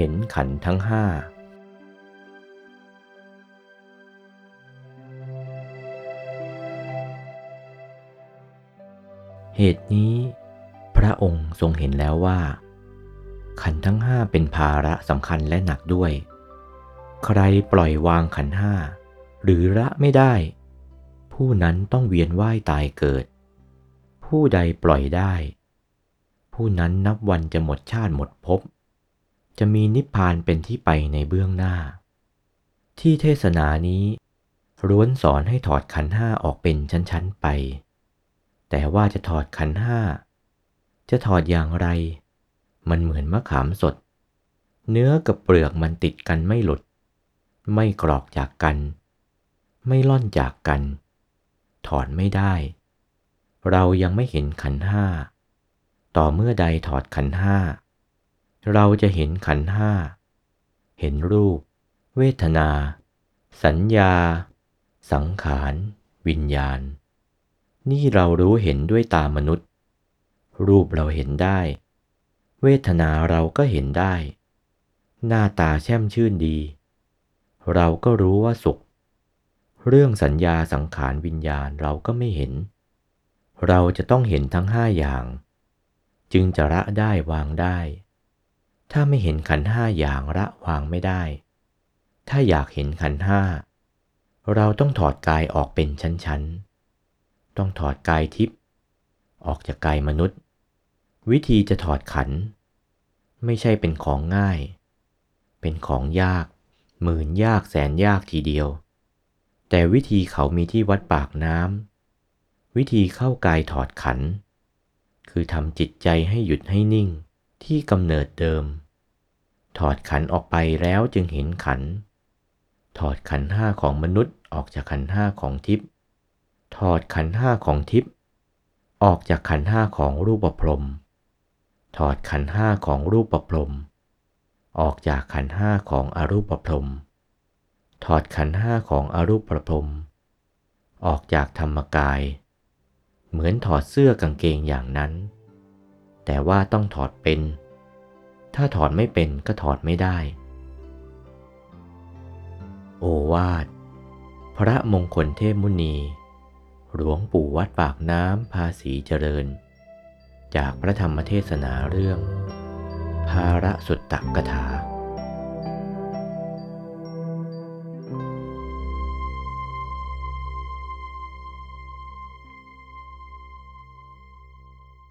เห็นขันทั้งห้าเหตุนี้ พระองค์ทรงเห็นแล้วว่า ขันทั้งห้าเป็นภาระสำคัญและหนักด้วย ใครปล่อยวางขันห้า หรือละไม่ได้ ผู้นั้นต้องเวียนว่ายตายเกิด ผู้ใดปล่อยได้ ผู้นั้นนับวันจะหมดชาติหมดภพ จะมีนิพพานเป็นที่ไปในเบื้องหน้า ที่เทศนานี้ร้วนสอนให้ถอดขันห้าออกเป็นชั้นๆไป แต่ว่าจะถอดขันห้า จะถอดอย่างไร มันเหมือนมะขามสด เนื้อกับเปลือกมันติดกันไม่หลุด ไม่กรอกจากกัน ไม่ล่อนจากกัน ถอดไม่ได้ เรายังไม่เห็นขันห้า ต่อเมื่อใดถอดขันห้า เราจะเห็นขันห้า เห็นรูป เวทนา สัญญา สังขาร วิญญาณ นี่เรารู้เห็นด้วยตามนุษย์ รูปเราเห็นได้ เวทนาเราก็เห็นได้ หน้าตาแช่มชื่นดี เราก็รู้ว่าสุข เรื่องสัญญาสังขารวิญญาณเราก็ไม่เห็น เราจะต้องเห็นทั้งห้าอย่าง จึงจะละได้วางได้ ถ้าไม่เห็นขันห้าอย่างละวางไม่ได้ ถ้าอยากเห็นขันห้า เราต้องถอดกายออกเป็นชั้นๆ ต้องถอดกายทิพย์ออกจากกายมนุษย์ วิธีจะถอดขัน ไม่ใช่เป็นของง่าย เป็นของยาก หมื่นยากแสนยากทีเดียว แต่วิธีเขามีที่วัดปากน้ำวิธีเข้ากายถอดขัน คือทำจิตใจให้หยุดให้นิ่ง ที่กำเนิดเดิม ถอดขันออกไปแล้วจึงเห็นขัน ถอดขันห้าของมนุษย์ออกจากขันห้าของทิพย์ ถอดขันห้าของทิพย์ออกจากขันห้าของรูปพรม ถอดขันห้าของรูปพรม ออกจากขันห้าของอรูปพรม ถอดขันห้าของอรูปพรม ออกจากธรรมกาย เหมือนถอดเสื้อกางเกงอย่างนั้น แต่ว่าต้องถอดเป็น ถ้าถอดไม่เป็นก็ถอดไม่ได้ โอวาท พระมงคลเทพมุนี หลวงปู่วัดปากน้ำภาษีเจริญ จากพระธรรมเทศนาเรื่อง ภาระสุตตกถา